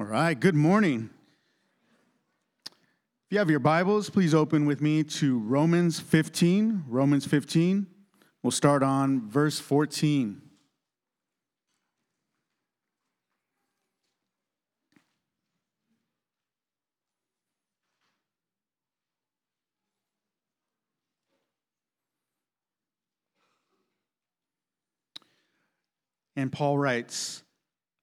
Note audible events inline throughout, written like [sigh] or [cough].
All right, good morning. If you have your Bibles, please open with me to Romans 15. Romans 15. We'll start on verse 14. And Paul writes,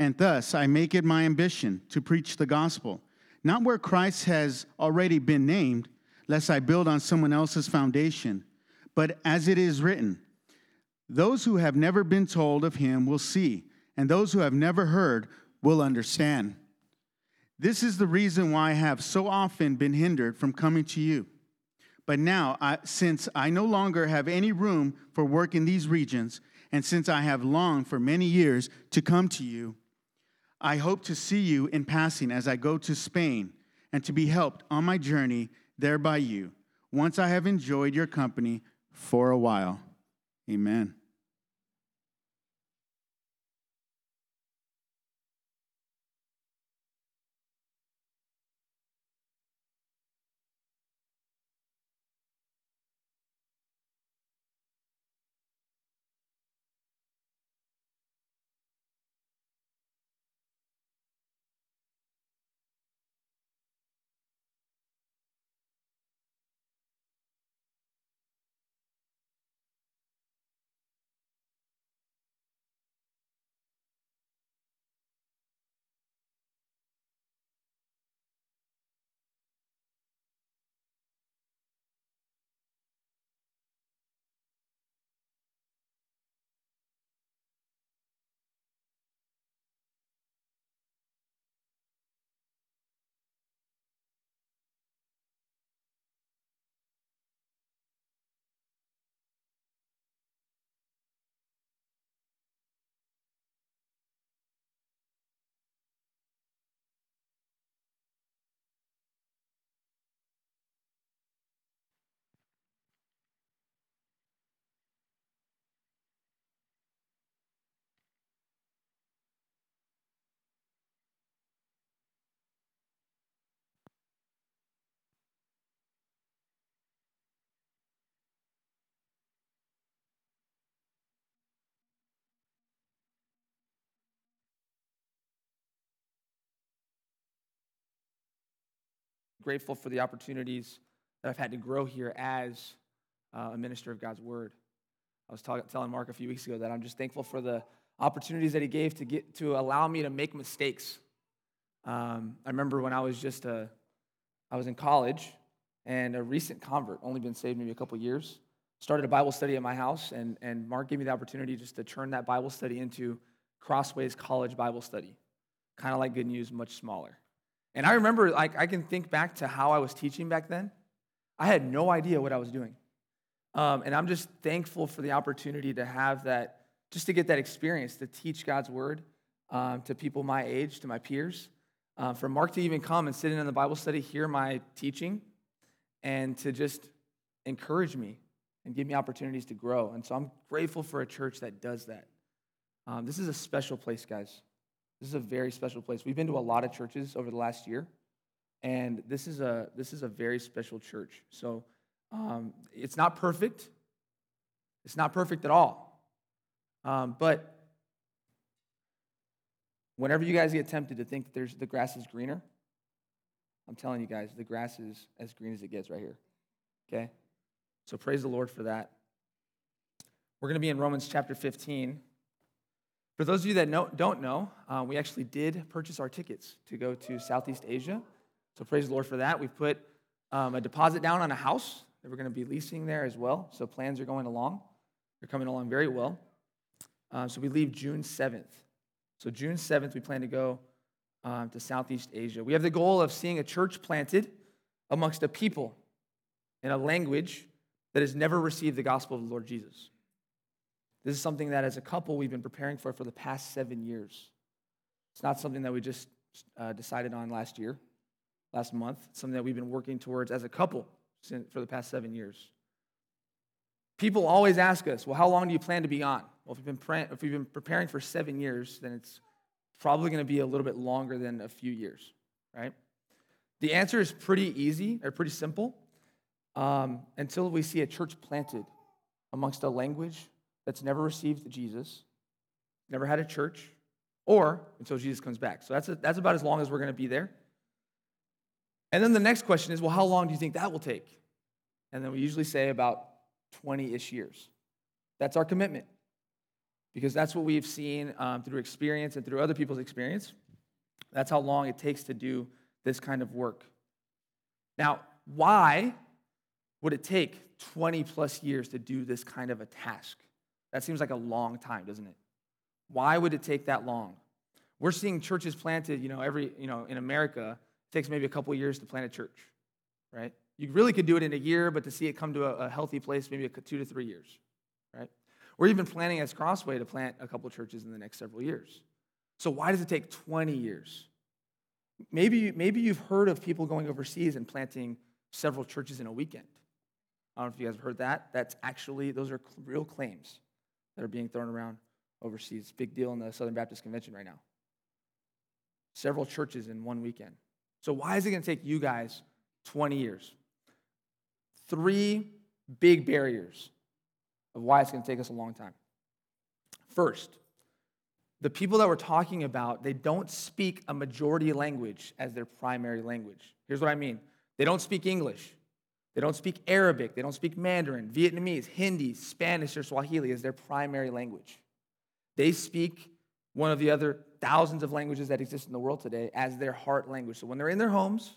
And thus I make it my ambition to preach the gospel, not where Christ has already been named, lest I build on someone else's foundation, but as it is written Those who have never been told of him will see, and those who have never heard will understand. This is the reason why I have so often been hindered from coming to you. But now, I, since I no longer have any room for work in these regions, and since I have longed for many years to come to you, I hope to see you in passing as I go to Spain, and to be helped on my journey there by you, once I have enjoyed your company for a while. Amen. Grateful for the opportunities that I've had to grow here as uh, a minister of God's word. I was talk- telling Mark a few weeks ago that I'm just thankful for the opportunities that he gave to get to allow me to make mistakes. Um, I remember when I was just a, I was in college and a recent convert, only been saved maybe a couple years, started a Bible study at my house, and, and Mark gave me the opportunity just to turn that Bible study into Crossways College Bible Study, kind of like Good News, much smaller. And I remember, like, I can think back to how I was teaching back then. I had no idea what I was doing. Um, and I'm just thankful for the opportunity to have that, just to get that experience to teach God's word um, to people my age, to my peers. Uh, for Mark to even come and sit in the Bible study, hear my teaching, and to just encourage me and give me opportunities to grow. And so I'm grateful for a church that does that. Um, this is a special place, guys. This is a very special place. We've been to a lot of churches over the last year, and this is a this is a very special church. So um, it's not perfect. It's not perfect at all. Um, but whenever you guys get tempted to think there's the grass is greener, I'm telling you guys, the grass is as green as it gets right here. Okay? So praise the Lord for that. We're going to be in Romans chapter 15. For those of you that know, don't know, uh, we actually did purchase our tickets to go to Southeast Asia. So praise the Lord for that. We put um, a deposit down on a house that we're going to be leasing there as well. So plans are going along. They're coming along very well. Uh, so we leave June 7th. So June 7th, we plan to go um, to Southeast Asia. We have the goal of seeing a church planted amongst a people in a language that has never received the gospel of the Lord Jesus. This is something that, as a couple, we've been preparing for for the past seven years. It's not something that we just uh, decided on last year, last month. It's something that we've been working towards as a couple for the past seven years. People always ask us, well, how long do you plan to be on? Well, if we've been, pre- if we've been preparing for seven years, then it's probably going to be a little bit longer than a few years, right? The answer is pretty easy or pretty simple. Um, until we see a church planted amongst a language that's never received Jesus, never had a church, or until Jesus comes back. So that's, a, that's about as long as we're going to be there. And then the next question is well, how long do you think that will take? And then we usually say about 20 ish years. That's our commitment because that's what we've seen um, through experience and through other people's experience. That's how long it takes to do this kind of work. Now, why would it take 20 plus years to do this kind of a task? That seems like a long time, doesn't it? Why would it take that long? We're seeing churches planted, you know, every, you know, in America, takes maybe a couple years to plant a church, right? You really could do it in a year, but to see it come to a, a healthy place, maybe two to three years, right? We're even planning as Crossway to plant a couple churches in the next several years. So why does it take 20 years? Maybe, maybe you've heard of people going overseas and planting several churches in a weekend. I don't know if you guys have heard that. That's actually, those are real claims that are being thrown around overseas. Big deal in the Southern Baptist Convention right now. Several churches in one weekend. So, why is it going to take you guys 20 years? Three big barriers of why it's going to take us a long time. First, the people that we're talking about, they don't speak a majority language as their primary language. Here's what I mean they don't speak English, they don't speak Arabic, they don't speak Mandarin, Vietnamese, Hindi, Spanish, or Swahili as their primary language. They speak one of the other thousands of languages that exist in the world today as their heart language. So when they're in their homes,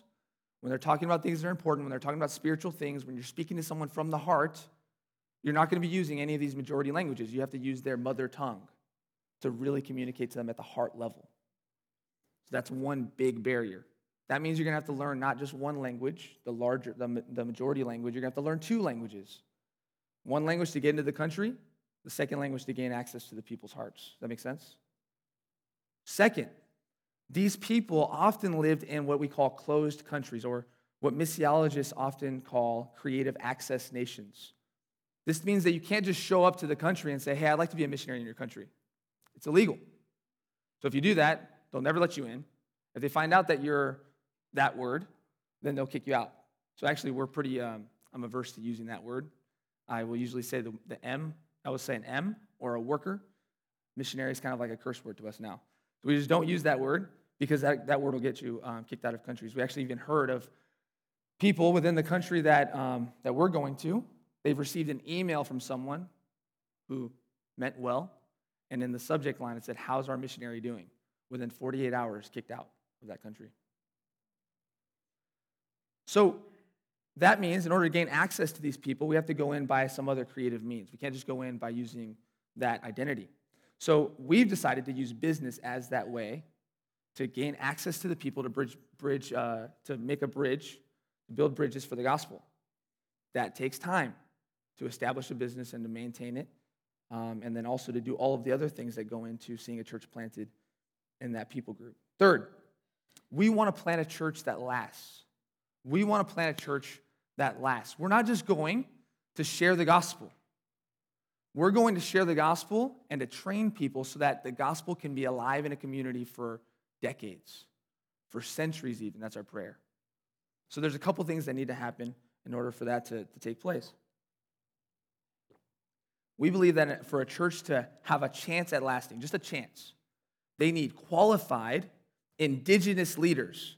when they're talking about things that are important, when they're talking about spiritual things, when you're speaking to someone from the heart, you're not going to be using any of these majority languages. You have to use their mother tongue to really communicate to them at the heart level. So that's one big barrier. That means you're going to have to learn not just one language, the larger, the, the majority language. You're going to have to learn two languages. One language to get into the country, the second language to gain access to the people's hearts. Does that make sense? Second, these people often lived in what we call closed countries, or what missiologists often call creative access nations. This means that you can't just show up to the country and say, hey, I'd like to be a missionary in your country. It's illegal. So if you do that, they'll never let you in. If they find out that you're that word, then they'll kick you out. So actually, we're pretty, um, I'm averse to using that word. I will usually say the, the M, I will say an M or a worker. Missionary is kind of like a curse word to us now. So we just don't use that word because that, that word will get you um, kicked out of countries. We actually even heard of people within the country that, um, that we're going to They've received an email from someone who meant well, and in the subject line it said, How's our missionary doing? Within 48 hours, kicked out of that country. So that means in order to gain access to these people, we have to go in by some other creative means. We can't just go in by using that identity. So we've decided to use business as that way to gain access to the people to bridge, bridge uh, to make a bridge, to build bridges for the gospel. That takes time to establish a business and to maintain it, um, and then also to do all of the other things that go into seeing a church planted in that people group. Third, we want to plant a church that lasts. We want to plant a church that lasts. We're not just going to share the gospel. We're going to share the gospel and to train people so that the gospel can be alive in a community for decades, for centuries, even. That's our prayer. So there's a couple things that need to happen in order for that to, to take place. We believe that for a church to have a chance at lasting, just a chance, they need qualified indigenous leaders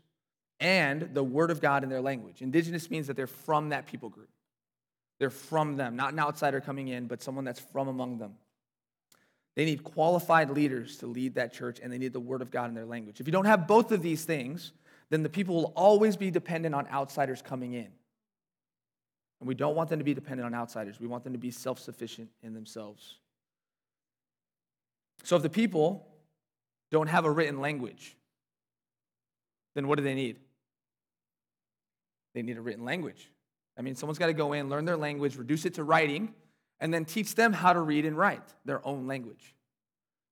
and the word of God in their language. Indigenous means that they're from that people group. They're from them, not an outsider coming in, but someone that's from among them. They need qualified leaders to lead that church, and they need the word of God in their language. If you don't have both of these things, then the people will always be dependent on outsiders coming in. And we don't want them to be dependent on outsiders. We want them to be self sufficient in themselves. So if the people don't have a written language, then what do they need? They need a written language. I mean, someone's got to go in, learn their language, reduce it to writing, and then teach them how to read and write their own language,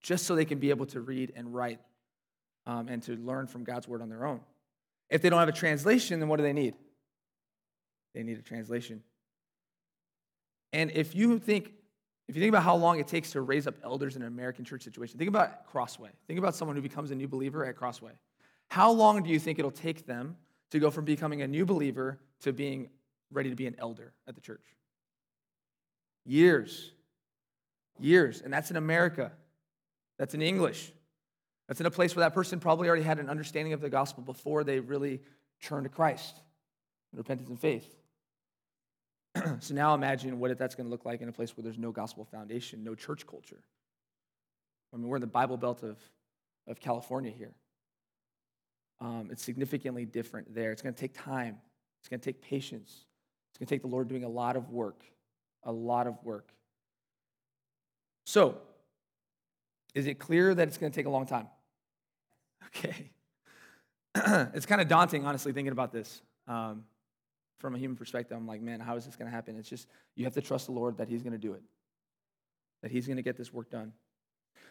just so they can be able to read and write um, and to learn from God's word on their own. If they don't have a translation, then what do they need? They need a translation. And if you think, if you think about how long it takes to raise up elders in an American church situation, think about Crossway. Think about someone who becomes a new believer at Crossway. How long do you think it'll take them to go from becoming a new believer to being ready to be an elder at the church? Years. Years. And that's in America. That's in English. That's in a place where that person probably already had an understanding of the gospel before they really turned to Christ in repentance and faith. [clears throat] so now imagine what that's going to look like in a place where there's no gospel foundation, no church culture. I mean, we're in the Bible Belt of, of California here. Um, it's significantly different there. It's going to take time, it's going to take patience, it's going to take the Lord doing a lot of work, a lot of work. So, is it clear that it's going to take a long time? [laughs] Okay. [clears throat] it's kind of daunting, honestly, thinking about this. Um, from a human perspective, I'm like, man, how is this going to happen? It's just, you have to trust the Lord that He's going to do it, that He's going to get this work done.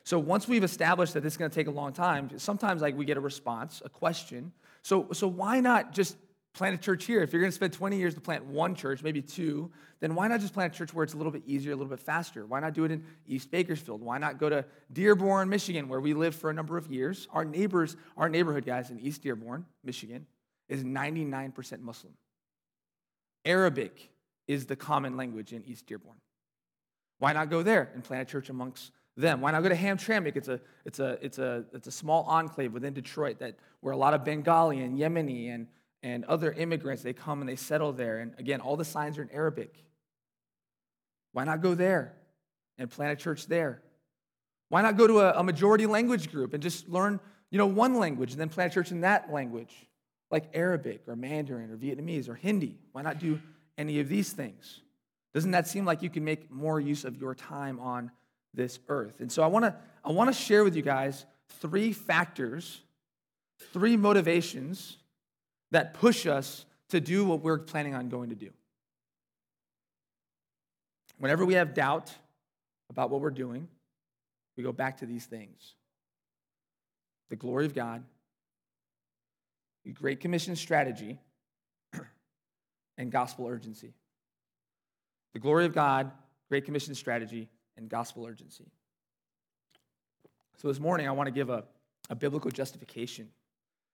So once we've established that this is going to take a long time, sometimes like we get a response, a question. So, so why not just plant a church here? If you're going to spend 20 years to plant one church, maybe two, then why not just plant a church where it's a little bit easier, a little bit faster? Why not do it in East Bakersfield? Why not go to Dearborn, Michigan, where we lived for a number of years? Our neighbors, our neighborhood guys in East Dearborn, Michigan, is 99% Muslim. Arabic is the common language in East Dearborn. Why not go there and plant a church amongst them? Why not go to Hamtramck? It's a, it's a, it's a, it's a small enclave within Detroit that where a lot of Bengali and Yemeni and, and other immigrants, they come and they settle there. And again, all the signs are in Arabic. Why not go there and plant a church there? Why not go to a, a majority language group and just learn, you know, one language and then plant a church in that language? like Arabic or Mandarin or Vietnamese or Hindi? Why not do any of these things? Doesn't that seem like you can make more use of your time on this earth? And so I want to I want to share with you guys three factors, three motivations that push us to do what we're planning on going to do. Whenever we have doubt about what we're doing, we go back to these things. The glory of God, the Great Commission strategy, [clears throat] and gospel urgency. The glory of God, Great Commission strategy, and gospel urgency. So this morning, I want to give a, a biblical justification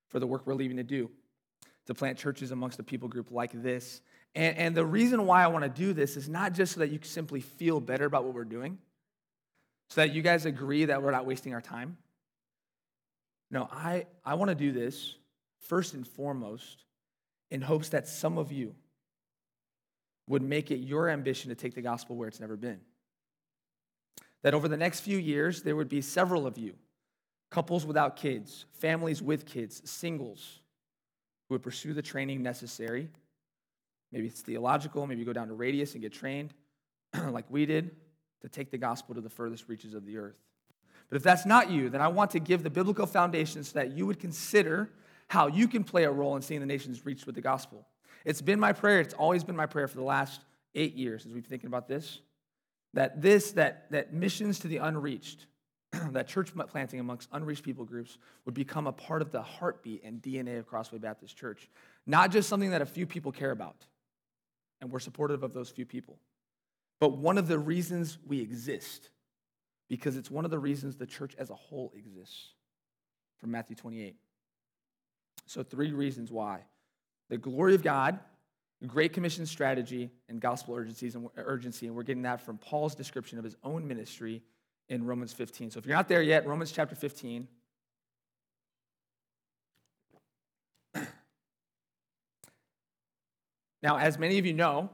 for the work we're leaving to do to plant churches amongst a people group like this. And, and the reason why I want to do this is not just so that you simply feel better about what we're doing, so that you guys agree that we're not wasting our time. No, I, I want to do this first and foremost in hopes that some of you would make it your ambition to take the gospel where it's never been. That over the next few years, there would be several of you, couples without kids, families with kids, singles, who would pursue the training necessary. Maybe it's theological, maybe go down to Radius and get trained, [clears throat] like we did, to take the gospel to the furthest reaches of the earth. But if that's not you, then I want to give the biblical foundation so that you would consider how you can play a role in seeing the nations reached with the gospel. It's been my prayer, it's always been my prayer for the last eight years as we've been thinking about this, that this, that, that missions to the unreached, [clears throat] that church planting amongst unreached people groups would become a part of the heartbeat and DNA of Crossway Baptist Church. Not just something that a few people care about, and we're supportive of those few people, but one of the reasons we exist, because it's one of the reasons the church as a whole exists. From Matthew 28. So, three reasons why the glory of God, Great Commission strategy, and gospel urgencies and urgency. And we're getting that from Paul's description of his own ministry in Romans 15. So, if you're not there yet, Romans chapter 15. [clears throat] Now, as many of you know,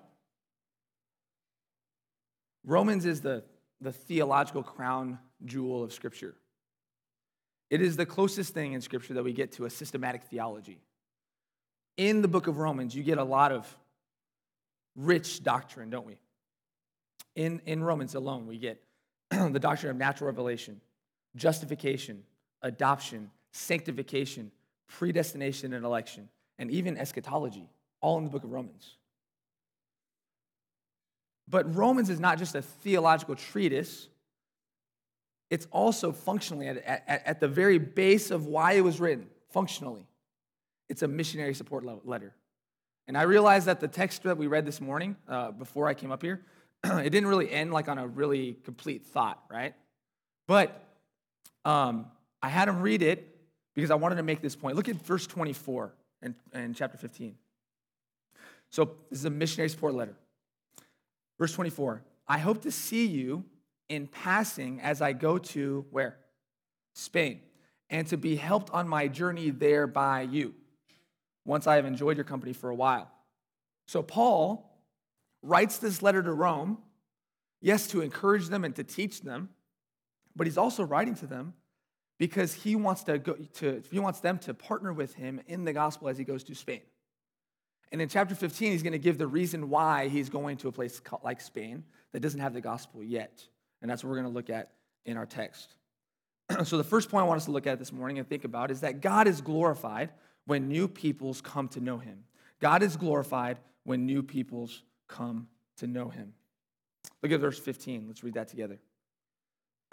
Romans is the, the theological crown jewel of Scripture. It is the closest thing in Scripture that we get to a systematic theology. In the book of Romans, you get a lot of rich doctrine, don't we? In, in Romans alone, we get [clears throat] the doctrine of natural revelation, justification, adoption, sanctification, predestination and election, and even eschatology, all in the book of Romans. But Romans is not just a theological treatise, it's also functionally at, at, at the very base of why it was written, functionally. It's a missionary support letter. And I realized that the text that we read this morning, uh, before I came up here, [clears throat] it didn't really end like on a really complete thought, right? But um, I had him read it because I wanted to make this point. Look at verse 24 and, in chapter 15. So this is a missionary support letter. Verse 24 I hope to see you in passing as I go to where? Spain, and to be helped on my journey there by you, once I have enjoyed your company for a while. So Paul writes this letter to Rome, yes, to encourage them and to teach them, but he's also writing to them because he wants, to go to, he wants them to partner with him in the gospel as he goes to Spain. And in chapter 15, he's going to give the reason why he's going to a place like Spain that doesn't have the gospel yet. And that's what we're going to look at in our text. [clears throat] so, the first point I want us to look at this morning and think about is that God is glorified when new peoples come to know him. God is glorified when new peoples come to know him. Look at verse 15. Let's read that together.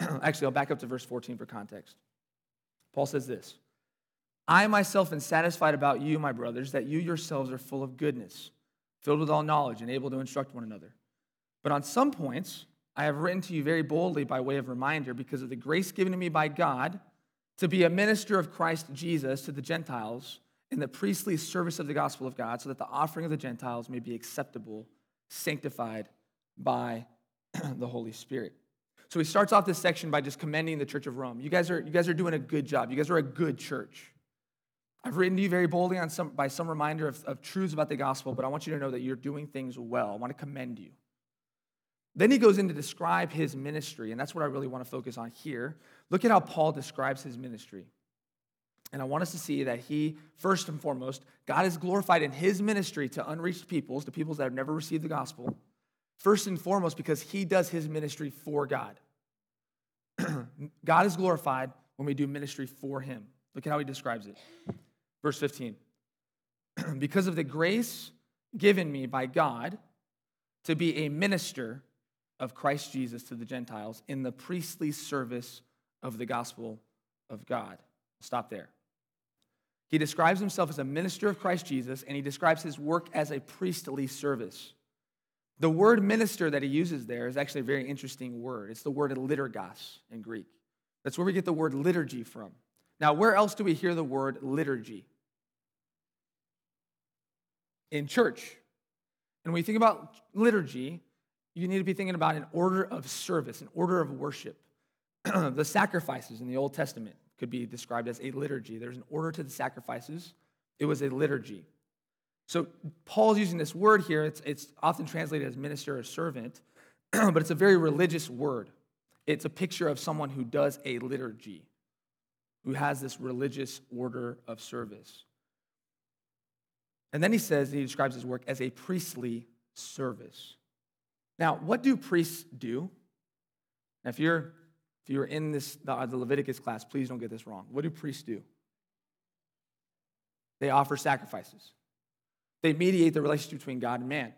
[clears throat] Actually, I'll back up to verse 14 for context. Paul says this I myself am satisfied about you, my brothers, that you yourselves are full of goodness, filled with all knowledge, and able to instruct one another. But on some points, I have written to you very boldly by way of reminder, because of the grace given to me by God to be a minister of Christ Jesus to the Gentiles in the priestly service of the gospel of God, so that the offering of the Gentiles may be acceptable, sanctified by [clears throat] the Holy Spirit. So he starts off this section by just commending the church of Rome. You guys are, you guys are doing a good job. You guys are a good church. I've written to you very boldly on some, by some reminder of, of truths about the gospel, but I want you to know that you're doing things well. I want to commend you. Then he goes in to describe his ministry, and that's what I really want to focus on here. Look at how Paul describes his ministry. And I want us to see that he, first and foremost, God is glorified in his ministry to unreached peoples, to peoples that have never received the gospel. First and foremost, because he does his ministry for God. [clears throat] God is glorified when we do ministry for him. Look at how he describes it. Verse 15. [clears throat] because of the grace given me by God to be a minister of Christ Jesus to the Gentiles in the priestly service of the gospel of God. Stop there. He describes himself as a minister of Christ Jesus, and he describes his work as a priestly service. The word minister that he uses there is actually a very interesting word. It's the word liturgos in Greek. That's where we get the word liturgy from. Now, where else do we hear the word liturgy? In church. And when we think about liturgy, you need to be thinking about an order of service, an order of worship. [clears throat] the sacrifices in the Old Testament could be described as a liturgy. There's an order to the sacrifices, it was a liturgy. So Paul's using this word here. It's, it's often translated as minister or servant, [clears throat] but it's a very religious word. It's a picture of someone who does a liturgy, who has this religious order of service. And then he says, he describes his work as a priestly service. Now, what do priests do? Now, if you're if you're in this the, the Leviticus class, please don't get this wrong. What do priests do? They offer sacrifices. They mediate the relationship between God and man.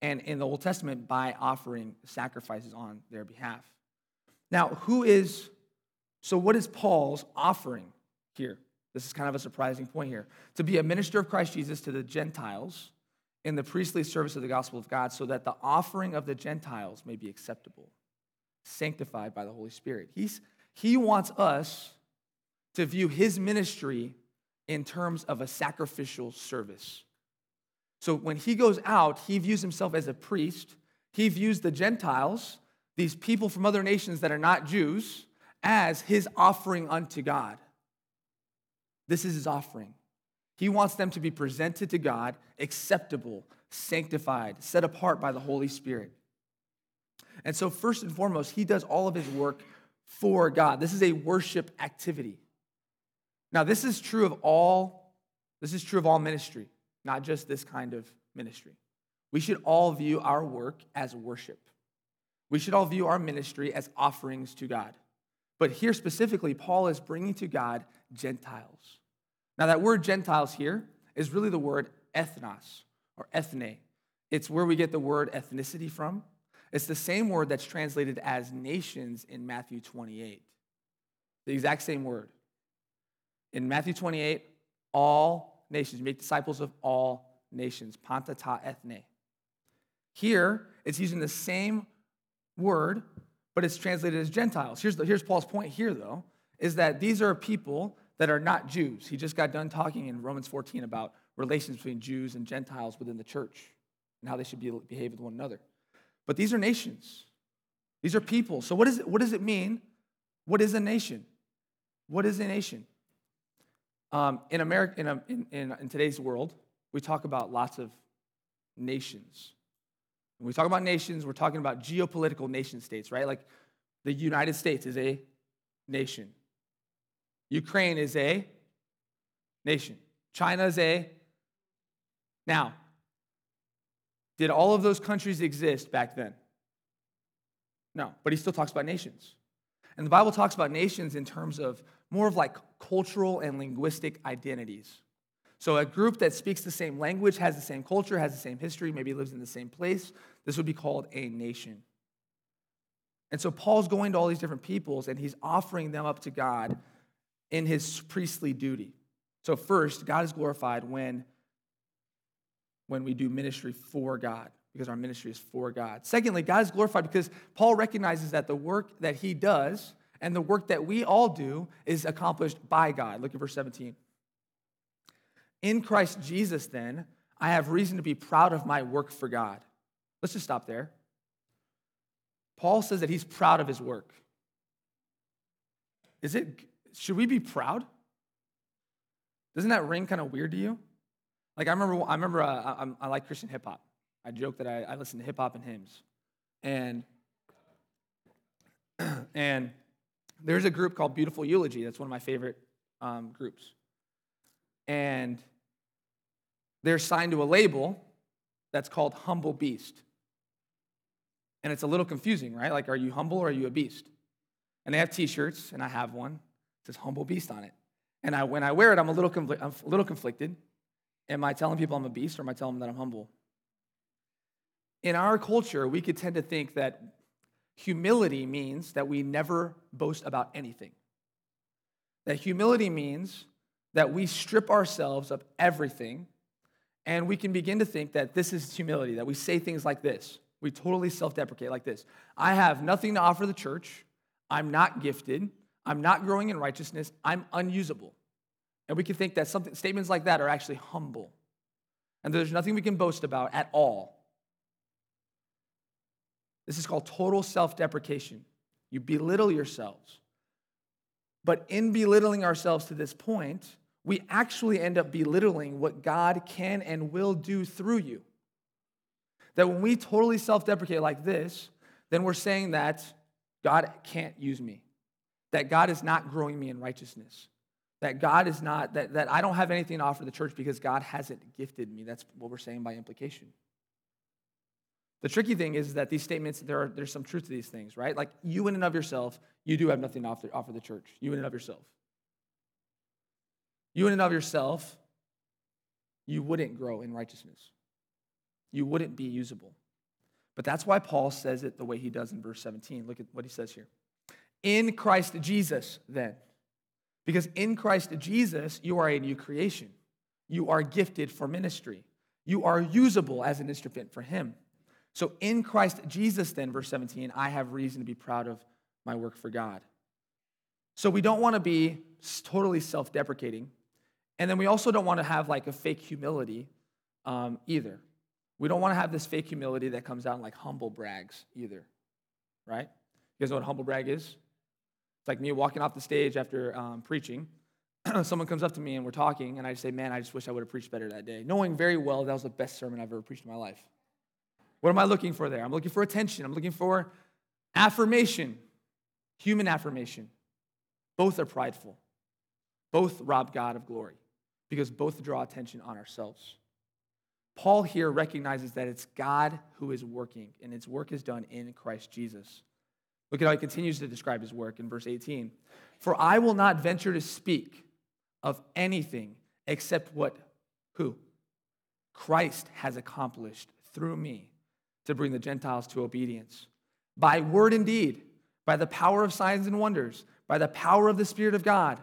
And in the Old Testament, by offering sacrifices on their behalf. Now, who is, so what is Paul's offering here? This is kind of a surprising point here. To be a minister of Christ Jesus to the Gentiles in the priestly service of the gospel of God, so that the offering of the Gentiles may be acceptable, sanctified by the Holy Spirit. He's, he wants us to view his ministry in terms of a sacrificial service. So when he goes out, he views himself as a priest. He views the Gentiles, these people from other nations that are not Jews, as his offering unto God. This is his offering. He wants them to be presented to God, acceptable, sanctified, set apart by the Holy Spirit. And so, first and foremost, he does all of his work for God. This is a worship activity. Now, this is true of all, this is true of all ministry, not just this kind of ministry. We should all view our work as worship. We should all view our ministry as offerings to God. But here specifically, Paul is bringing to God Gentiles. Now, that word Gentiles here is really the word ethnos or ethne. It's where we get the word ethnicity from. It's the same word that's translated as nations in Matthew 28. The exact same word. In Matthew 28, all nations, make disciples of all nations, panta ta ethne. Here, it's using the same word, but it's translated as Gentiles. Here's, the, here's Paul's point here, though, is that these are people that are not Jews. He just got done talking in Romans 14 about relations between Jews and Gentiles within the church and how they should be, behave with one another. But these are nations. These are people. So what, is it, what does it mean? What is a nation? What is a nation? Um, in, America, in, a, in, in, in today's world, we talk about lots of nations. When we talk about nations, we're talking about geopolitical nation states, right? Like the United States is a nation. Ukraine is a nation. China is a. Now, did all of those countries exist back then? No, but he still talks about nations. And the Bible talks about nations in terms of more of like cultural and linguistic identities. So, a group that speaks the same language, has the same culture, has the same history, maybe lives in the same place, this would be called a nation. And so, Paul's going to all these different peoples and he's offering them up to God in his priestly duty. So, first, God is glorified when when we do ministry for God, because our ministry is for God. Secondly, God is glorified because Paul recognizes that the work that he does and the work that we all do is accomplished by God. Look at verse 17. In Christ Jesus, then, I have reason to be proud of my work for God. Let's just stop there. Paul says that he's proud of his work. Is it, should we be proud? Doesn't that ring kind of weird to you? Like I remember, I remember uh, I, I, like Christian hip hop. I joke that I, I listen to hip hop and hymns, and [clears throat] and there's a group called Beautiful Eulogy. That's one of my favorite um, groups, and they're signed to a label that's called Humble Beast. And it's a little confusing, right? Like, are you humble or are you a beast? And they have T-shirts, and I have one. Says Humble Beast on it. And I, when I wear it, I'm a little, confl- I'm a little conflicted Am I telling people I'm a beast or am I telling them that I'm humble? In our culture, we could tend to think that humility means that we never boast about anything. That humility means that we strip ourselves of everything and we can begin to think that this is humility, that we say things like this. We totally self deprecate like this I have nothing to offer the church. I'm not gifted. I'm not growing in righteousness. I'm unusable. And we can think that something, statements like that are actually humble. And there's nothing we can boast about at all. This is called total self deprecation. You belittle yourselves. But in belittling ourselves to this point, we actually end up belittling what God can and will do through you. That when we totally self deprecate like this, then we're saying that God can't use me, that God is not growing me in righteousness, that God is not, that, that I don't have anything to offer the church because God hasn't gifted me. That's what we're saying by implication. The tricky thing is that these statements, there are, there's some truth to these things, right? Like you in and of yourself, you do have nothing to offer, offer the church. You in and of yourself. You in and of yourself, you wouldn't grow in righteousness. You wouldn't be usable. But that's why Paul says it the way he does in verse 17. Look at what he says here. In Christ Jesus, then. Because in Christ Jesus, you are a new creation. You are gifted for ministry. You are usable as an instrument for Him. So in Christ Jesus, then, verse 17, I have reason to be proud of my work for God. So we don't want to be totally self deprecating. And then we also don't want to have like a fake humility um, either. We don't want to have this fake humility that comes out in like humble brags either, right? You guys know what humble brag is? It's like me walking off the stage after um, preaching, [clears throat] someone comes up to me and we're talking, and I just say, Man, I just wish I would have preached better that day, knowing very well that was the best sermon I've ever preached in my life. What am I looking for there? I'm looking for attention, I'm looking for affirmation, human affirmation. Both are prideful, both rob God of glory because both draw attention on ourselves. Paul here recognizes that it's God who is working, and its work is done in Christ Jesus. Look at how he continues to describe his work in verse 18. For I will not venture to speak of anything except what who? Christ has accomplished through me to bring the Gentiles to obedience. By word and deed, by the power of signs and wonders, by the power of the Spirit of God.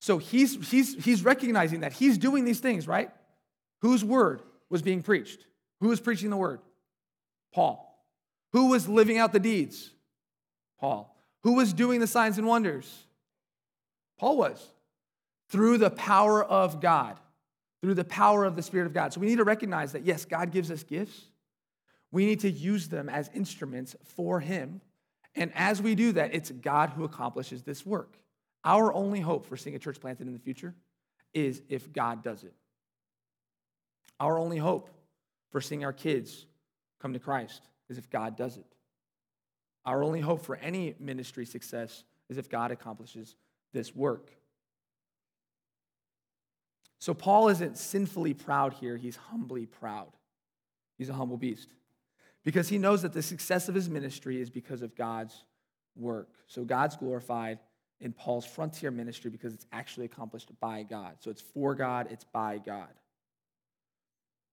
So he's, he's, he's recognizing that he's doing these things, right? Whose word was being preached? Who was preaching the word? Paul. Who was living out the deeds? Paul. Who was doing the signs and wonders? Paul was. Through the power of God, through the power of the Spirit of God. So we need to recognize that, yes, God gives us gifts. We need to use them as instruments for Him. And as we do that, it's God who accomplishes this work. Our only hope for seeing a church planted in the future is if God does it. Our only hope for seeing our kids come to Christ is if God does it. Our only hope for any ministry success is if God accomplishes this work. So Paul isn't sinfully proud here, he's humbly proud. He's a humble beast because he knows that the success of his ministry is because of God's work. So God's glorified in Paul's frontier ministry because it's actually accomplished by God. So it's for God, it's by God.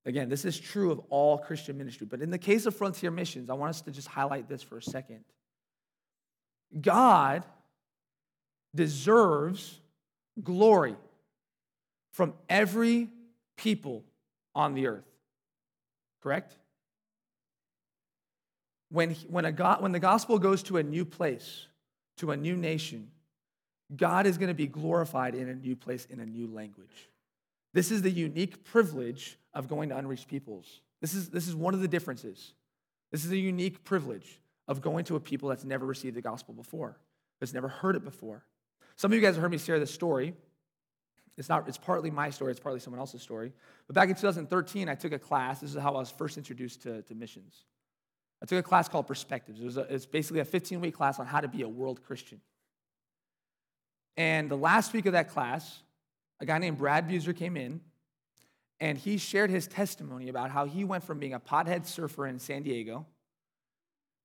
Again, this is true of all Christian ministry, but in the case of frontier missions, I want us to just highlight this for a second. God deserves glory from every people on the earth. Correct? When, when, a God, when the gospel goes to a new place, to a new nation, God is going to be glorified in a new place, in a new language. This is the unique privilege of going to unreached peoples. This is, this is one of the differences. This is a unique privilege of going to a people that's never received the gospel before, that's never heard it before. Some of you guys have heard me share this story. It's not, it's partly my story, it's partly someone else's story. But back in 2013, I took a class. This is how I was first introduced to, to missions. I took a class called Perspectives. It was a, it's basically a 15 week class on how to be a world Christian. And the last week of that class, a guy named Brad Buser came in and he shared his testimony about how he went from being a pothead surfer in San Diego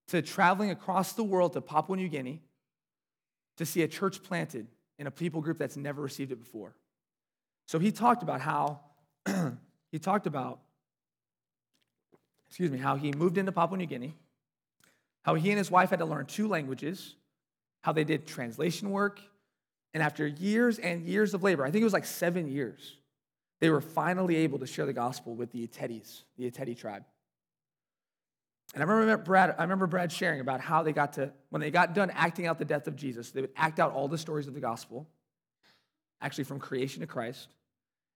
to traveling across the world to Papua New Guinea to see a church planted in a people group that's never received it before. So he talked about how [clears throat] he talked about excuse me, how he moved into Papua New Guinea, how he and his wife had to learn two languages, how they did translation work, and after years and years of labor, I think it was like seven years, they were finally able to share the gospel with the Atetis, the Ateti tribe. And I remember Brad, I remember Brad sharing about how they got to, when they got done acting out the death of Jesus, they would act out all the stories of the gospel, actually from creation to Christ.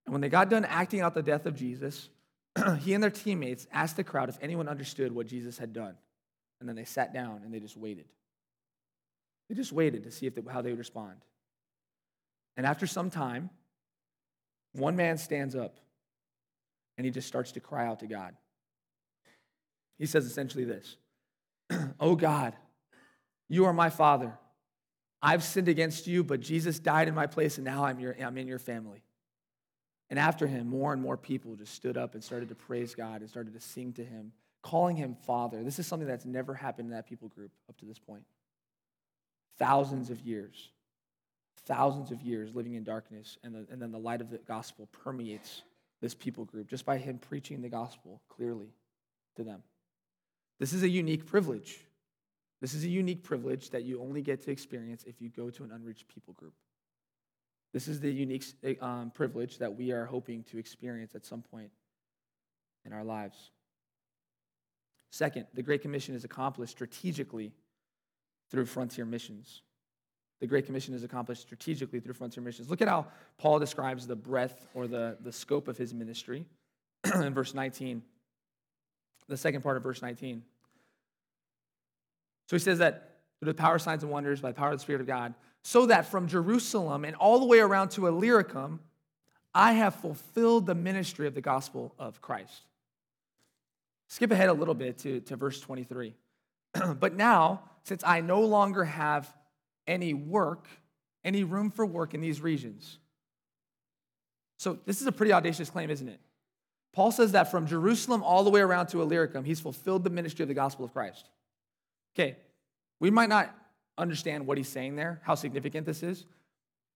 And when they got done acting out the death of Jesus, [clears throat] he and their teammates asked the crowd if anyone understood what Jesus had done. And then they sat down and they just waited. They just waited to see if they, how they would respond. And after some time, one man stands up and he just starts to cry out to God. He says essentially this [clears throat] Oh God, you are my father. I've sinned against you, but Jesus died in my place, and now I'm, your, I'm in your family. And after him, more and more people just stood up and started to praise God and started to sing to him, calling him Father. This is something that's never happened in that people group up to this point. Thousands of years, thousands of years living in darkness, and, the, and then the light of the gospel permeates this people group just by him preaching the gospel clearly to them. This is a unique privilege. This is a unique privilege that you only get to experience if you go to an unreached people group. This is the unique um, privilege that we are hoping to experience at some point in our lives. Second, the Great Commission is accomplished strategically through frontier missions. The Great Commission is accomplished strategically through frontier missions. Look at how Paul describes the breadth or the, the scope of his ministry [clears throat] in verse 19, the second part of verse 19. So he says that through the power, signs, and wonders, by the power of the Spirit of God, so that from Jerusalem and all the way around to Illyricum, I have fulfilled the ministry of the gospel of Christ. Skip ahead a little bit to, to verse 23. [clears throat] but now, since I no longer have any work, any room for work in these regions. So, this is a pretty audacious claim, isn't it? Paul says that from Jerusalem all the way around to Illyricum, he's fulfilled the ministry of the gospel of Christ. Okay, we might not understand what he's saying there, how significant this is.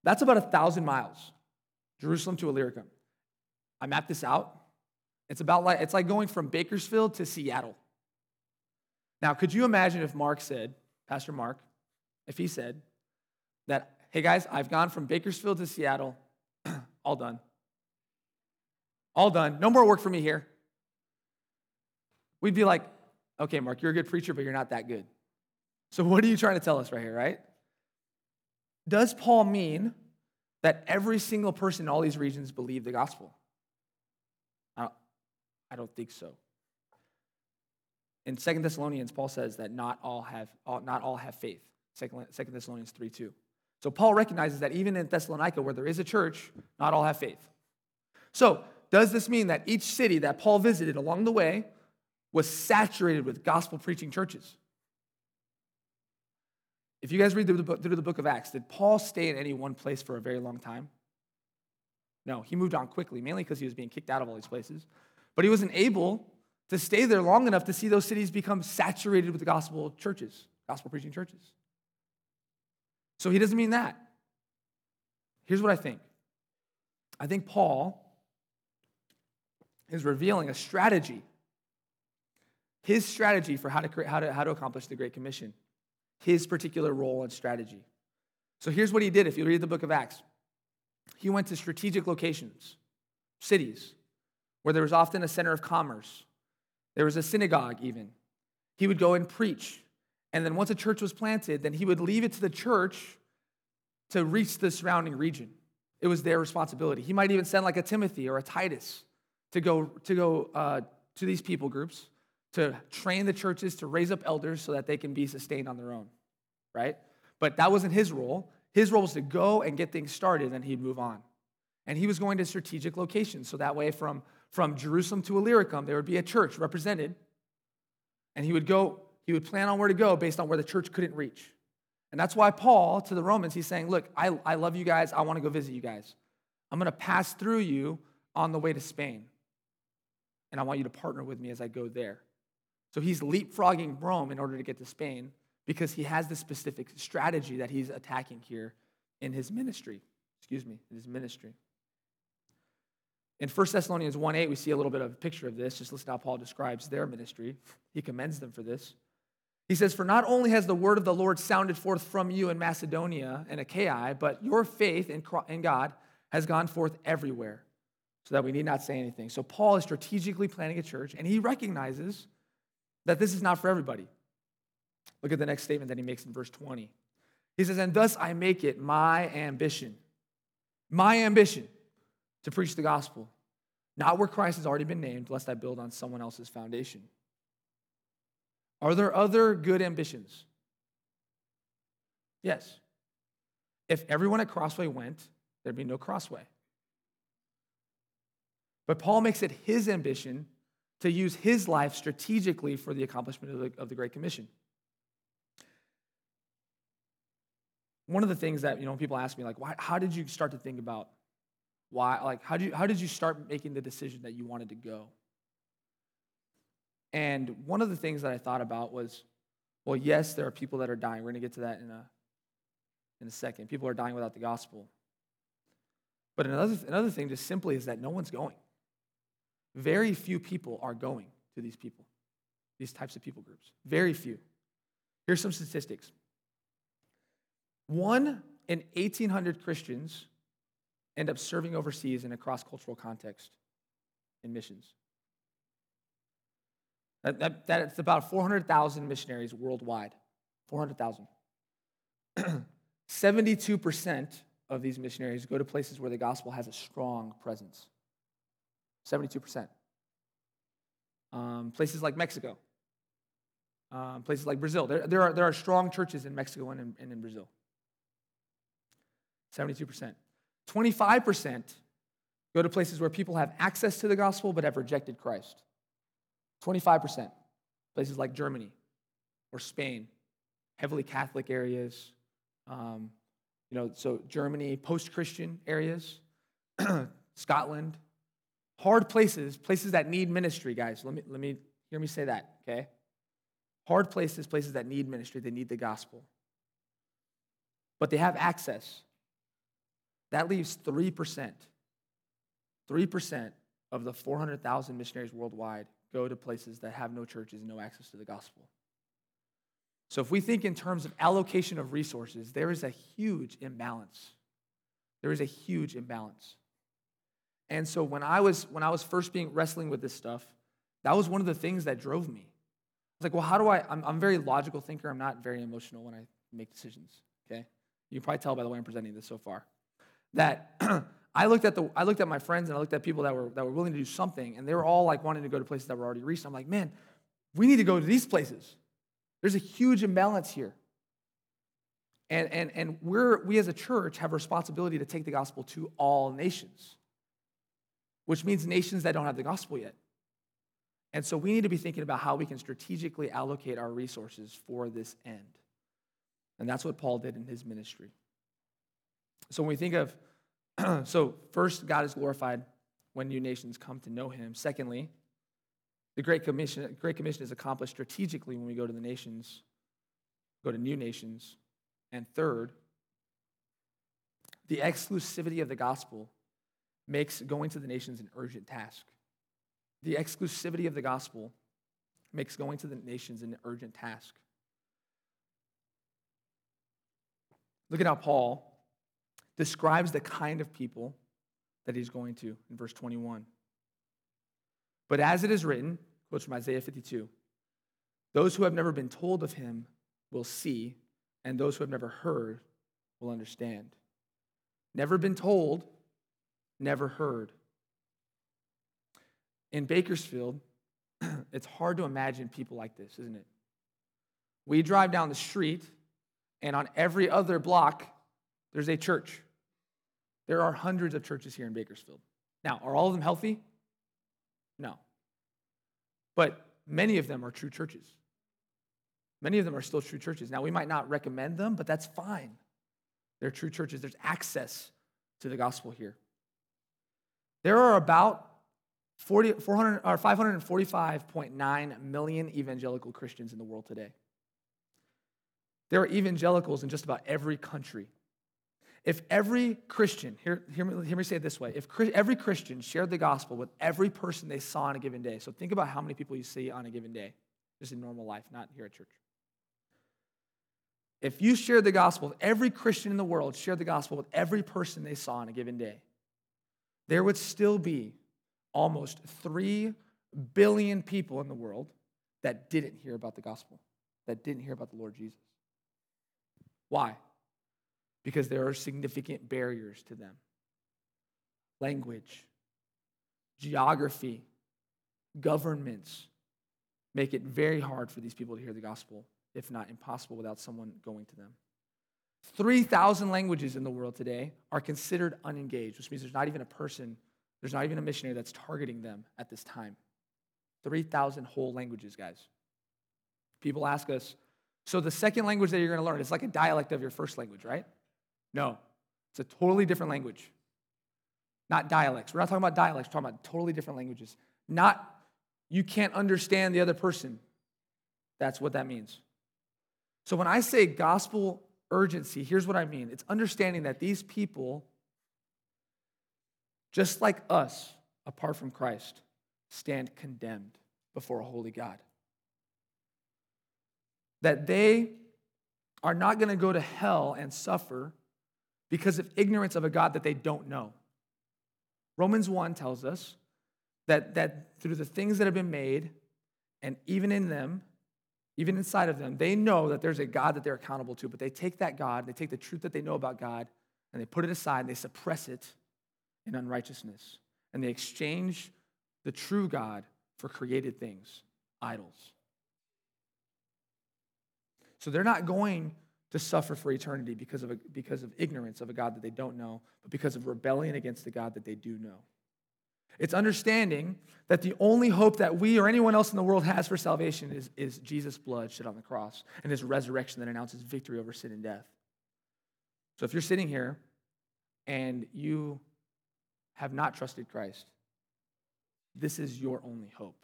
That's about a thousand miles, Jerusalem to Illyricum. I mapped this out. It's about like it's like going from Bakersfield to Seattle. Now, could you imagine if Mark said, Pastor Mark, if he said that, hey guys, I've gone from Bakersfield to Seattle, [clears throat] all done. All done. No more work for me here. We'd be like, okay, Mark, you're a good preacher, but you're not that good. So, what are you trying to tell us right here, right? Does Paul mean that every single person in all these regions believe the gospel? I don't, I don't think so. In Second Thessalonians, Paul says that not all have, not all have faith. Second Thessalonians 3 2. So Paul recognizes that even in Thessalonica, where there is a church, not all have faith. So, does this mean that each city that Paul visited along the way was saturated with gospel preaching churches? If you guys read through the, book, through the book of Acts, did Paul stay in any one place for a very long time? No, he moved on quickly, mainly because he was being kicked out of all these places. But he wasn't able to stay there long enough to see those cities become saturated with the gospel churches, gospel preaching churches. So he doesn't mean that. Here's what I think I think Paul is revealing a strategy, his strategy for how to, create, how to, how to accomplish the Great Commission, his particular role and strategy. So here's what he did if you read the book of Acts. He went to strategic locations, cities, where there was often a center of commerce. There was a synagogue, even. He would go and preach. And then once a church was planted, then he would leave it to the church to reach the surrounding region. It was their responsibility. He might even send like a Timothy or a Titus to go, to, go uh, to these people groups, to train the churches to raise up elders so that they can be sustained on their own, right? But that wasn't his role. His role was to go and get things started, and he'd move on. And he was going to strategic locations. So that way, from, from Jerusalem to Illyricum, there would be a church represented. And he would go, he would plan on where to go based on where the church couldn't reach. And that's why Paul, to the Romans, he's saying, Look, I, I love you guys. I want to go visit you guys. I'm going to pass through you on the way to Spain and I want you to partner with me as I go there. So he's leapfrogging Rome in order to get to Spain because he has this specific strategy that he's attacking here in his ministry. Excuse me, in his ministry. In 1 Thessalonians 1 8, we see a little bit of a picture of this. Just listen how Paul describes their ministry. He commends them for this. He says, For not only has the word of the Lord sounded forth from you in Macedonia and Achaia, but your faith in God has gone forth everywhere so that we need not say anything. So Paul is strategically planning a church, and he recognizes that this is not for everybody. Look at the next statement that he makes in verse 20. He says, And thus I make it my ambition, my ambition to preach the gospel, not where Christ has already been named, lest I build on someone else's foundation. Are there other good ambitions? Yes. If everyone at Crossway went, there'd be no Crossway. But Paul makes it his ambition to use his life strategically for the accomplishment of the, of the Great Commission. One of the things that, you know, people ask me, like, why, how did you start to think about why, like, how did, you, how did you start making the decision that you wanted to go? And one of the things that I thought about was, well, yes, there are people that are dying. We're going to get to that in a, in a second. People are dying without the gospel. But another, another thing, just simply, is that no one's going. Very few people are going to these people, these types of people groups. Very few. Here's some statistics one in 1,800 Christians end up serving overseas in a cross cultural context in missions. That, that, that's about 400,000 missionaries worldwide. 400,000. 72% [clears throat] of these missionaries go to places where the gospel has a strong presence. 72%. Um, places like Mexico, um, places like Brazil. There, there, are, there are strong churches in Mexico and in, and in Brazil. 72%. 25% go to places where people have access to the gospel but have rejected Christ. 25%. Places like Germany or Spain, heavily Catholic areas. Um, you know, so Germany, post-Christian areas, [clears throat] Scotland, hard places, places that need ministry, guys. Let me let me hear me say that, okay? Hard places, places that need ministry, they need the gospel. But they have access. That leaves 3%. 3% of the 400,000 missionaries worldwide go to places that have no churches no access to the gospel. So if we think in terms of allocation of resources, there is a huge imbalance. There is a huge imbalance. And so when I was when I was first being wrestling with this stuff, that was one of the things that drove me. I was like, well, how do I? I'm, I'm a very logical thinker. I'm not very emotional when I make decisions. Okay, you can probably tell by the way I'm presenting this so far. That [clears throat] I looked at the I looked at my friends and I looked at people that were that were willing to do something, and they were all like wanting to go to places that were already reached. I'm like, man, we need to go to these places. There's a huge imbalance here. And, and, and we're, we as a church have a responsibility to take the gospel to all nations, which means nations that don't have the gospel yet. And so we need to be thinking about how we can strategically allocate our resources for this end. And that's what Paul did in his ministry. So when we think of, [clears throat] so first, God is glorified when new nations come to know him. Secondly, the Great Commission, Great Commission is accomplished strategically when we go to the nations, go to new nations. And third, the exclusivity of the gospel makes going to the nations an urgent task. The exclusivity of the gospel makes going to the nations an urgent task. Look at how Paul describes the kind of people that he's going to in verse 21. But as it is written, quotes from Isaiah 52, those who have never been told of him will see, and those who have never heard will understand. Never been told, never heard. In Bakersfield, [clears throat] it's hard to imagine people like this, isn't it? We drive down the street, and on every other block, there's a church. There are hundreds of churches here in Bakersfield. Now, are all of them healthy? No. But many of them are true churches. Many of them are still true churches. Now, we might not recommend them, but that's fine. They're true churches. There's access to the gospel here. There are about 40, 400, or 545.9 million evangelical Christians in the world today. There are evangelicals in just about every country. If every Christian, hear, hear, me, hear me say it this way, if every Christian shared the gospel with every person they saw on a given day, so think about how many people you see on a given day, just in normal life, not here at church. If you shared the gospel, if every Christian in the world shared the gospel with every person they saw on a given day, there would still be almost 3 billion people in the world that didn't hear about the gospel, that didn't hear about the Lord Jesus. Why? Because there are significant barriers to them language, geography, governments make it very hard for these people to hear the gospel, if not impossible, without someone going to them. 3,000 languages in the world today are considered unengaged, which means there's not even a person, there's not even a missionary that's targeting them at this time. 3,000 whole languages, guys. People ask us, so the second language that you're going to learn is like a dialect of your first language, right? No, it's a totally different language. Not dialects. We're not talking about dialects, we're talking about totally different languages. Not you can't understand the other person. That's what that means. So when I say gospel urgency, here's what I mean it's understanding that these people, just like us, apart from Christ, stand condemned before a holy God. That they are not going to go to hell and suffer because of ignorance of a God that they don't know. Romans 1 tells us that, that through the things that have been made, and even in them, even inside of them, they know that there's a God that they're accountable to, but they take that God, they take the truth that they know about God, and they put it aside and they suppress it in unrighteousness. And they exchange the true God for created things, idols. So they're not going to suffer for eternity because of, a, because of ignorance of a God that they don't know, but because of rebellion against the God that they do know. It's understanding that the only hope that we or anyone else in the world has for salvation is, is Jesus' blood shed on the cross and his resurrection that announces victory over sin and death. So if you're sitting here and you have not trusted Christ, this is your only hope.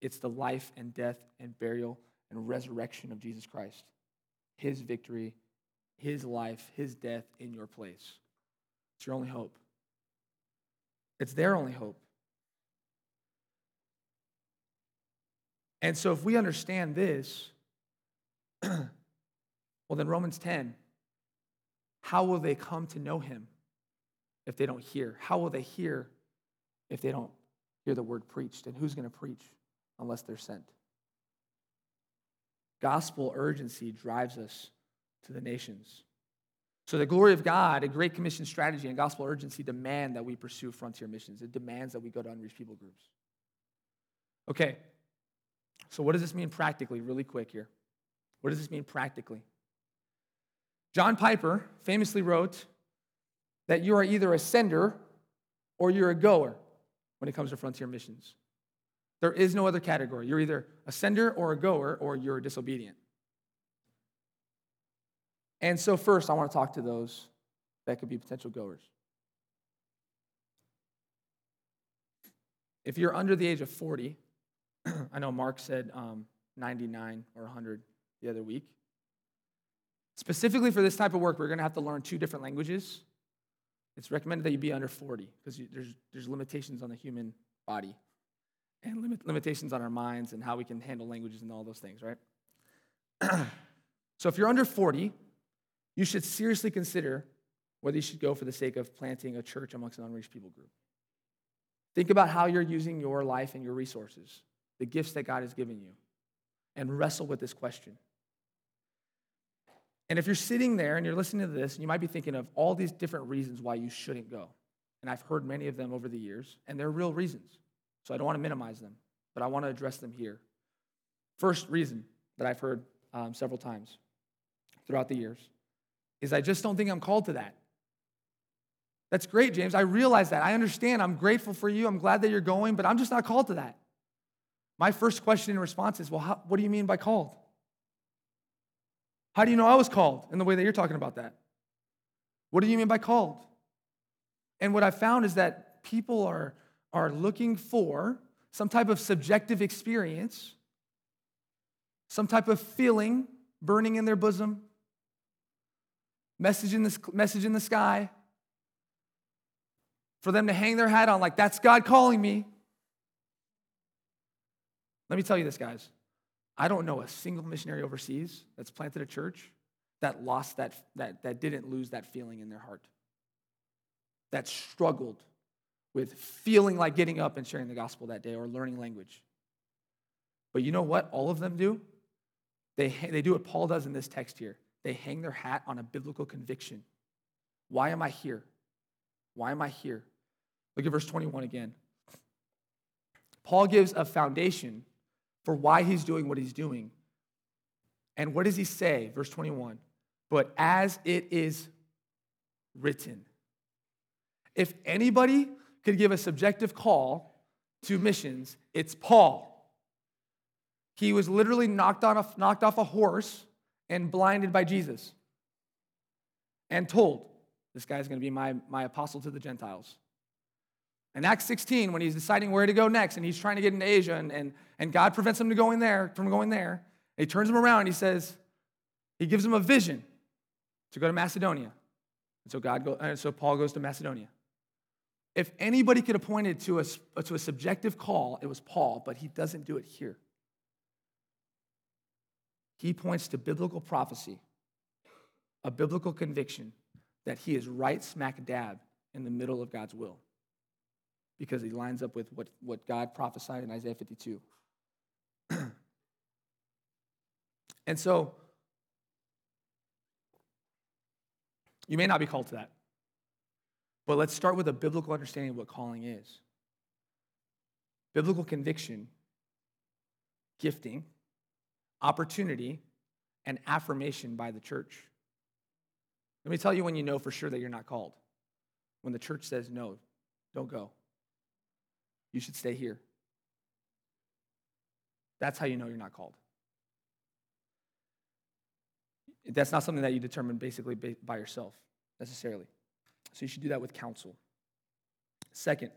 It's the life and death and burial and resurrection of Jesus Christ, his victory, his life, his death in your place. It's your only hope. It's their only hope. And so, if we understand this, [clears throat] well, then Romans 10 how will they come to know him if they don't hear? How will they hear if they don't hear the word preached? And who's going to preach unless they're sent? Gospel urgency drives us to the nations. So, the glory of God, a Great Commission strategy, and gospel urgency demand that we pursue frontier missions. It demands that we go to unreached people groups. Okay, so what does this mean practically, really quick here? What does this mean practically? John Piper famously wrote that you are either a sender or you're a goer when it comes to frontier missions. There is no other category. You're either a sender or a goer or you're disobedient. And so, first, I want to talk to those that could be potential goers. If you're under the age of 40, [clears throat] I know Mark said um, 99 or 100 the other week. Specifically for this type of work, we're going to have to learn two different languages. It's recommended that you be under 40 because there's, there's limitations on the human body and limit, limitations on our minds and how we can handle languages and all those things, right? [clears throat] so if you're under 40, you should seriously consider whether you should go for the sake of planting a church amongst an unreached people group. Think about how you're using your life and your resources, the gifts that God has given you, and wrestle with this question. And if you're sitting there and you're listening to this, you might be thinking of all these different reasons why you shouldn't go. And I've heard many of them over the years, and they're real reasons. So I don't want to minimize them, but I want to address them here. First reason that I've heard um, several times throughout the years is I just don't think I'm called to that. That's great, James. I realize that. I understand. I'm grateful for you. I'm glad that you're going, but I'm just not called to that. My first question in response is, well, how, what do you mean by called? How do you know I was called in the way that you're talking about that? What do you mean by called? And what I found is that people are, are looking for some type of subjective experience, some type of feeling burning in their bosom, message in the, message in the sky, for them to hang their hat on, like, that's God calling me. Let me tell you this, guys. I don't know a single missionary overseas that's planted a church that lost that, that, that didn't lose that feeling in their heart, that struggled with feeling like getting up and sharing the gospel that day or learning language. But you know what all of them do? They, they do what Paul does in this text here. They hang their hat on a biblical conviction. Why am I here? Why am I here? Look at verse 21 again. Paul gives a foundation for why he's doing what he's doing. And what does he say? Verse 21 But as it is written. If anybody could give a subjective call to missions, it's Paul. He was literally knocked, on knocked off a horse and blinded by Jesus and told, This guy's going to be my, my apostle to the Gentiles. In Acts 16, when he's deciding where to go next and he's trying to get into Asia and, and, and God prevents him to going there, from going there, he turns him around and he says, he gives him a vision to go to Macedonia. And so, God go, and so Paul goes to Macedonia. If anybody could have pointed to a, to a subjective call, it was Paul, but he doesn't do it here. He points to biblical prophecy, a biblical conviction that he is right smack dab in the middle of God's will because he lines up with what, what God prophesied in Isaiah 52. [clears throat] and so, you may not be called to that, but let's start with a biblical understanding of what calling is. Biblical conviction, gifting, opportunity, and affirmation by the church. Let me tell you when you know for sure that you're not called. When the church says, no, don't go. You should stay here. That's how you know you're not called. That's not something that you determine basically by yourself necessarily. So you should do that with counsel. Second,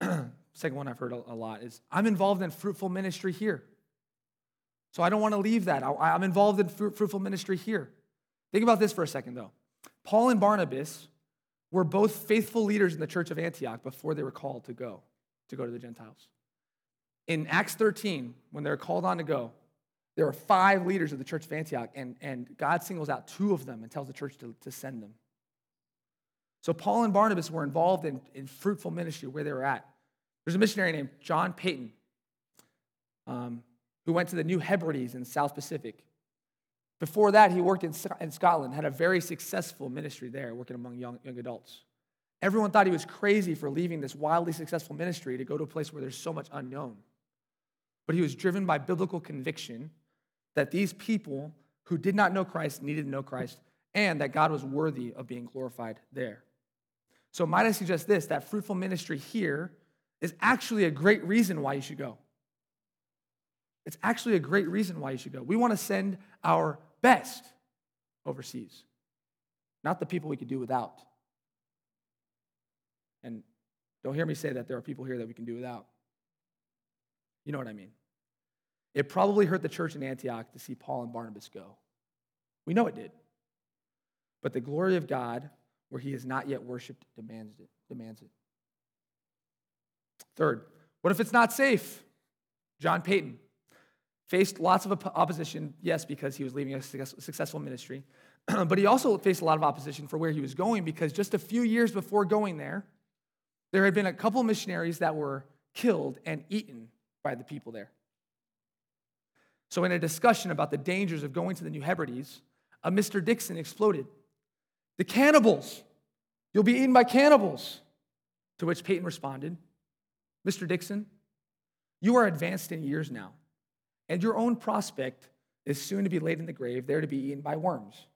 [clears throat] second one I've heard a lot is I'm involved in fruitful ministry here. So I don't want to leave that. I'm involved in fruitful ministry here. Think about this for a second, though. Paul and Barnabas were both faithful leaders in the church of Antioch before they were called to go, to go to the Gentiles. In Acts 13, when they're called on to go, there were five leaders of the church of Antioch, and, and God singles out two of them and tells the church to, to send them. So Paul and Barnabas were involved in, in fruitful ministry where they were at. There's a missionary named John Paton um, who went to the New Hebrides in South Pacific. Before that, he worked in, in Scotland, had a very successful ministry there, working among young, young adults. Everyone thought he was crazy for leaving this wildly successful ministry to go to a place where there's so much unknown. But he was driven by biblical conviction that these people who did not know Christ needed to know Christ and that God was worthy of being glorified there. So, might I suggest this that fruitful ministry here is actually a great reason why you should go. It's actually a great reason why you should go. We want to send our best overseas, not the people we could do without. And don't hear me say that there are people here that we can do without. You know what I mean. It probably hurt the church in Antioch to see Paul and Barnabas go. We know it did. But the glory of God, where he is not yet worshiped, demands it. Demands it. Third, what if it's not safe? John Paton faced lots of opposition, yes, because he was leaving a successful ministry, [clears throat] but he also faced a lot of opposition for where he was going because just a few years before going there, there had been a couple missionaries that were killed and eaten by the people there. So, in a discussion about the dangers of going to the New Hebrides, a Mr. Dickson exploded. The cannibals! You'll be eaten by cannibals! To which Paton responded, Mr. Dickson, you are advanced in years now, and your own prospect is soon to be laid in the grave, there to be eaten by worms.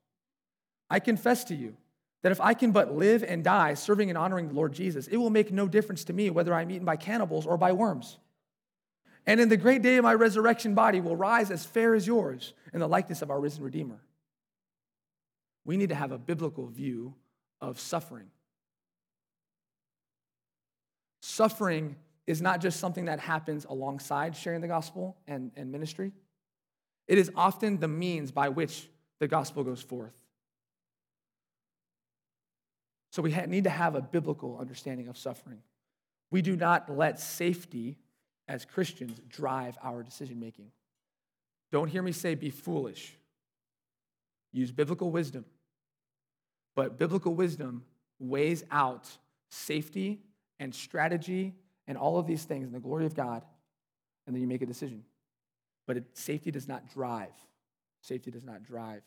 I confess to you that if I can but live and die serving and honoring the Lord Jesus, it will make no difference to me whether I'm eaten by cannibals or by worms. And in the great day of my resurrection body will rise as fair as yours in the likeness of our risen Redeemer. We need to have a biblical view of suffering. Suffering is not just something that happens alongside sharing the gospel and, and ministry, it is often the means by which the gospel goes forth. So we need to have a biblical understanding of suffering. We do not let safety as Christians drive our decision making. Don't hear me say be foolish. Use biblical wisdom. But biblical wisdom weighs out safety and strategy and all of these things in the glory of God, and then you make a decision. But it, safety does not drive. Safety does not drive.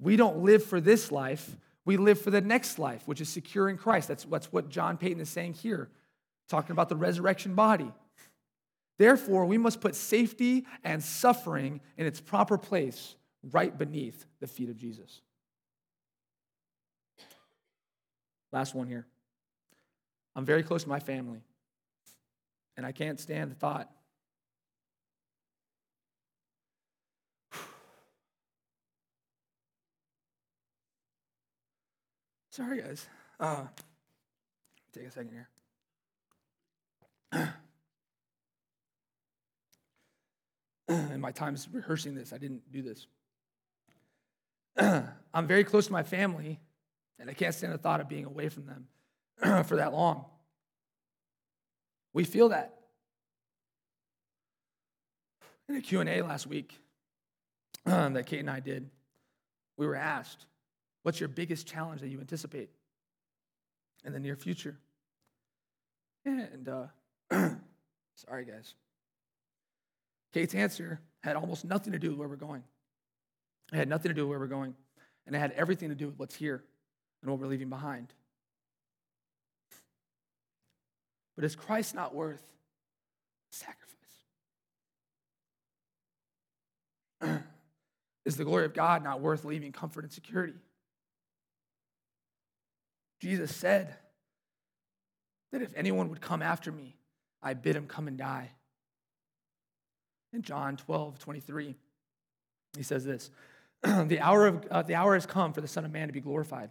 We don't live for this life, we live for the next life, which is secure in Christ. That's, that's what John Paton is saying here, talking about the resurrection body. Therefore, we must put safety and suffering in its proper place right beneath the feet of Jesus. Last one here. I'm very close to my family, and I can't stand the thought. [sighs] Sorry, guys. Uh, take a second here. [clears throat] in my times rehearsing this, I didn't do this. [clears throat] I'm very close to my family, and I can't stand the thought of being away from them [clears throat] for that long. We feel that. In a Q&A last week [clears throat] that Kate and I did, we were asked, what's your biggest challenge that you anticipate in the near future? And uh, [clears throat] sorry, guys. Kate's answer had almost nothing to do with where we're going. It had nothing to do with where we're going, and it had everything to do with what's here and what we're leaving behind. But is Christ not worth sacrifice? [clears throat] Is the glory of God not worth leaving comfort and security? Jesus said that if anyone would come after me, I bid him come and die. In John 12, 23, he says this [clears throat] the, hour of, uh, the hour has come for the Son of Man to be glorified.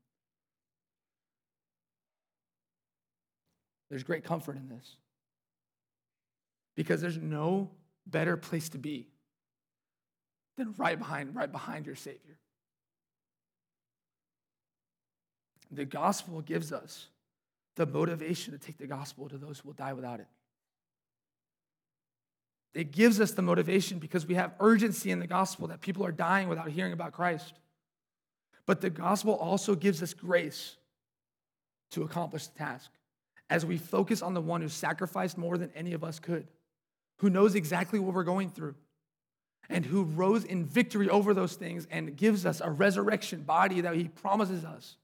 There's great comfort in this. Because there's no better place to be than right behind right behind your savior. The gospel gives us the motivation to take the gospel to those who will die without it. It gives us the motivation because we have urgency in the gospel that people are dying without hearing about Christ. But the gospel also gives us grace to accomplish the task as we focus on the one who sacrificed more than any of us could, who knows exactly what we're going through, and who rose in victory over those things and gives us a resurrection body that he promises us.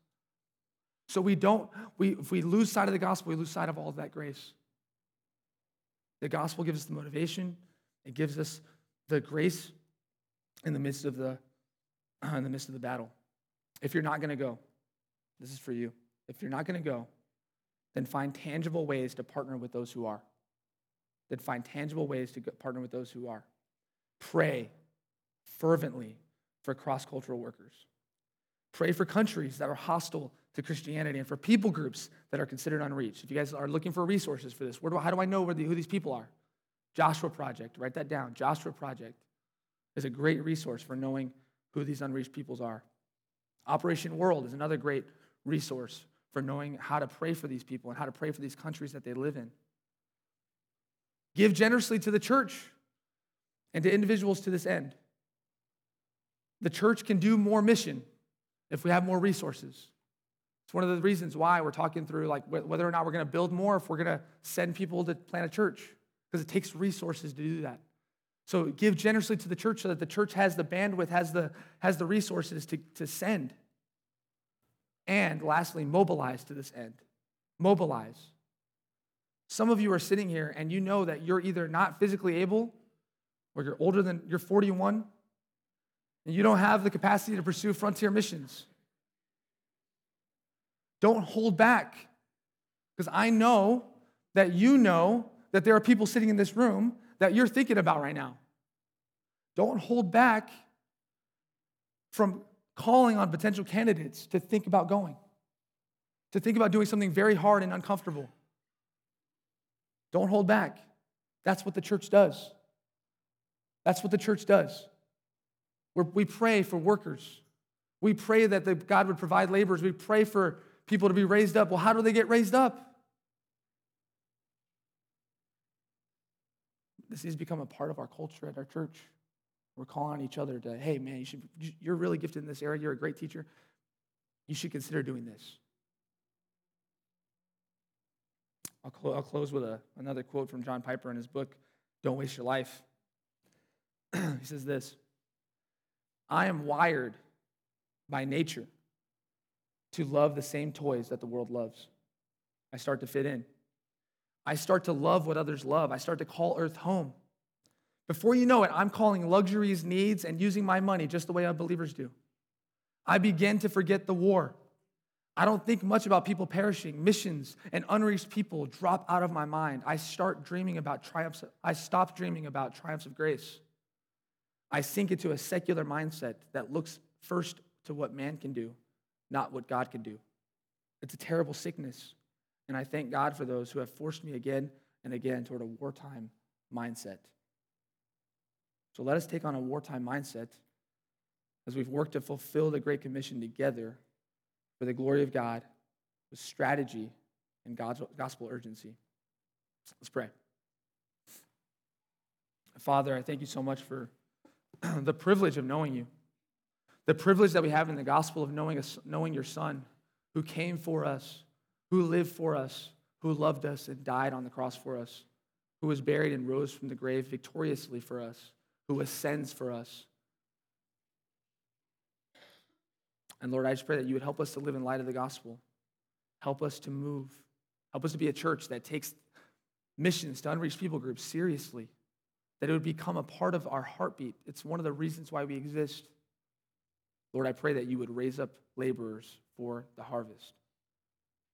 So we don't, we, if we lose sight of the gospel, we lose sight of all of that grace. The gospel gives us the motivation, it gives us the grace in the midst of the, uh, in the midst of the battle. If you're not going to go, this is for you. If you're not going to go, then find tangible ways to partner with those who are. Then find tangible ways to partner with those who are. Pray fervently for cross cultural workers. Pray for countries that are hostile to Christianity and for people groups that are considered unreached. If you guys are looking for resources for this, do, how do I know the, who these people are? Joshua Project, write that down. Joshua Project is a great resource for knowing who these unreached peoples are. Operation World is another great resource for knowing how to pray for these people and how to pray for these countries that they live in. Give generously to the church and to individuals to this end. The church can do more mission if we have more resources. It's one of the reasons why we're talking through like whether or not we're going to build more, if we're going to send people to plant a church, because it takes resources to do that. So give generously to the church so that the church has the bandwidth, has the, has the resources to, to send. And lastly, mobilize to this end. Mobilize. Some of you are sitting here and you know that you're either not physically able or you're older than you're 41 and you don't have the capacity to pursue frontier missions. Don't hold back. Because I know that you know that there are people sitting in this room that you're thinking about right now. Don't hold back from calling on potential candidates to think about going, to think about doing something very hard and uncomfortable. Don't hold back. That's what the church does. That's what the church does. We're, we pray for workers. We pray that the, God would provide laborers. We pray for people to be raised up. Well, how do they get raised up? This has become a part of our culture at our church. We're calling on each other to, hey, man, you should, you're really gifted in this area. You're a great teacher. You should consider doing this. I'll, I'll close with a, another quote from John Piper in his book, Don't Waste Your Life. [clears throat] he says this I am wired by nature to love the same toys that the world loves. I start to fit in. I start to love what others love. I start to call Earth home. Before you know it, I'm calling luxuries needs and using my money just the way unbelievers do. I begin to forget the war. I don't think much about people perishing. Missions and unreached people drop out of my mind. I start dreaming about triumphs. I stop dreaming about triumphs of grace. I sink into a secular mindset that looks first to what man can do not what God can do. It's a terrible sickness. And I thank God for those who have forced me again and again toward a wartime mindset. So let us take on a wartime mindset as we've worked to fulfill the Great Commission together for the glory of God with strategy and God's gospel urgency. Let's pray. Father, I thank you so much for [clears throat] the privilege of knowing you the privilege that we have in the gospel of knowing, a, knowing your son who came for us, who lived for us, who loved us and died on the cross for us, who was buried and rose from the grave victoriously for us, who ascends for us. And Lord, I just pray that you would help us to live in light of the gospel. Help us to move. Help us to be a church that takes missions to unreached people groups seriously, that it would become a part of our heartbeat. It's one of the reasons why we exist. Lord, I pray that you would raise up laborers for the harvest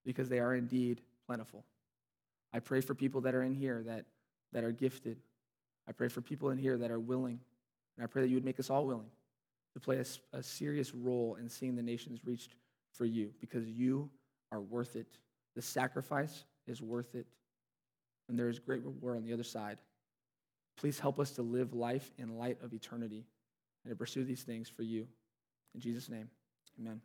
because they are indeed plentiful. I pray for people that are in here that, that are gifted. I pray for people in here that are willing. And I pray that you would make us all willing to play a, a serious role in seeing the nations reached for you because you are worth it. The sacrifice is worth it. And there is great reward on the other side. Please help us to live life in light of eternity and to pursue these things for you. In Jesus' name, amen.